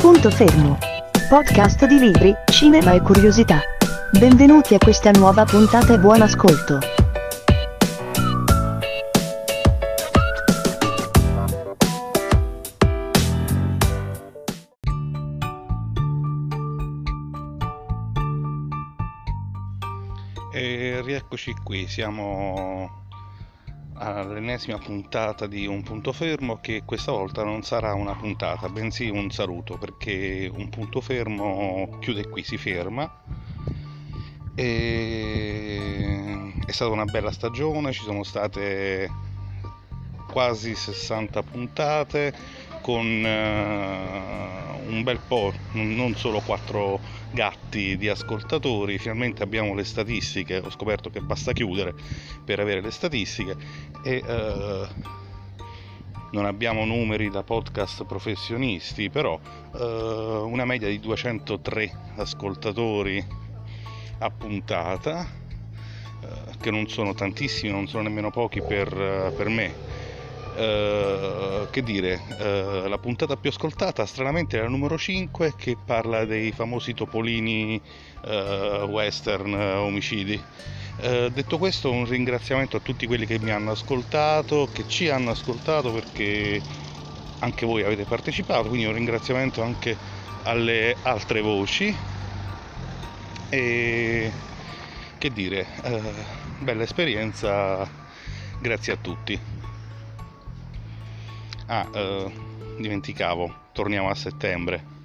Punto fermo. Podcast di libri, cinema e curiosità. Benvenuti a questa nuova puntata e buon ascolto. E rieccoci qui, siamo all'ennesima puntata di Un punto fermo che questa volta non sarà una puntata, bensì un saluto perché un punto fermo chiude qui, si ferma. E... È stata una bella stagione, ci sono state quasi 60 puntate con uh, un bel po', non solo 4 gatti di ascoltatori, finalmente abbiamo le statistiche, ho scoperto che basta chiudere per avere le statistiche e uh, non abbiamo numeri da podcast professionisti, però uh, una media di 203 ascoltatori a puntata, che non sono tantissimi, non sono nemmeno pochi per, per me Uh, che dire, uh, la puntata più ascoltata stranamente è la numero 5 che parla dei famosi topolini uh, western omicidi. detto questo un ringraziamento a tutti quelli che mi hanno ascoltato, che ci hanno ascoltato perché anche voi avete partecipato, quindi un ringraziamento anche alle altre voci e che dire, bella esperienza, grazie a tutti. Ah, eh, dimenticavo, torniamo a settembre.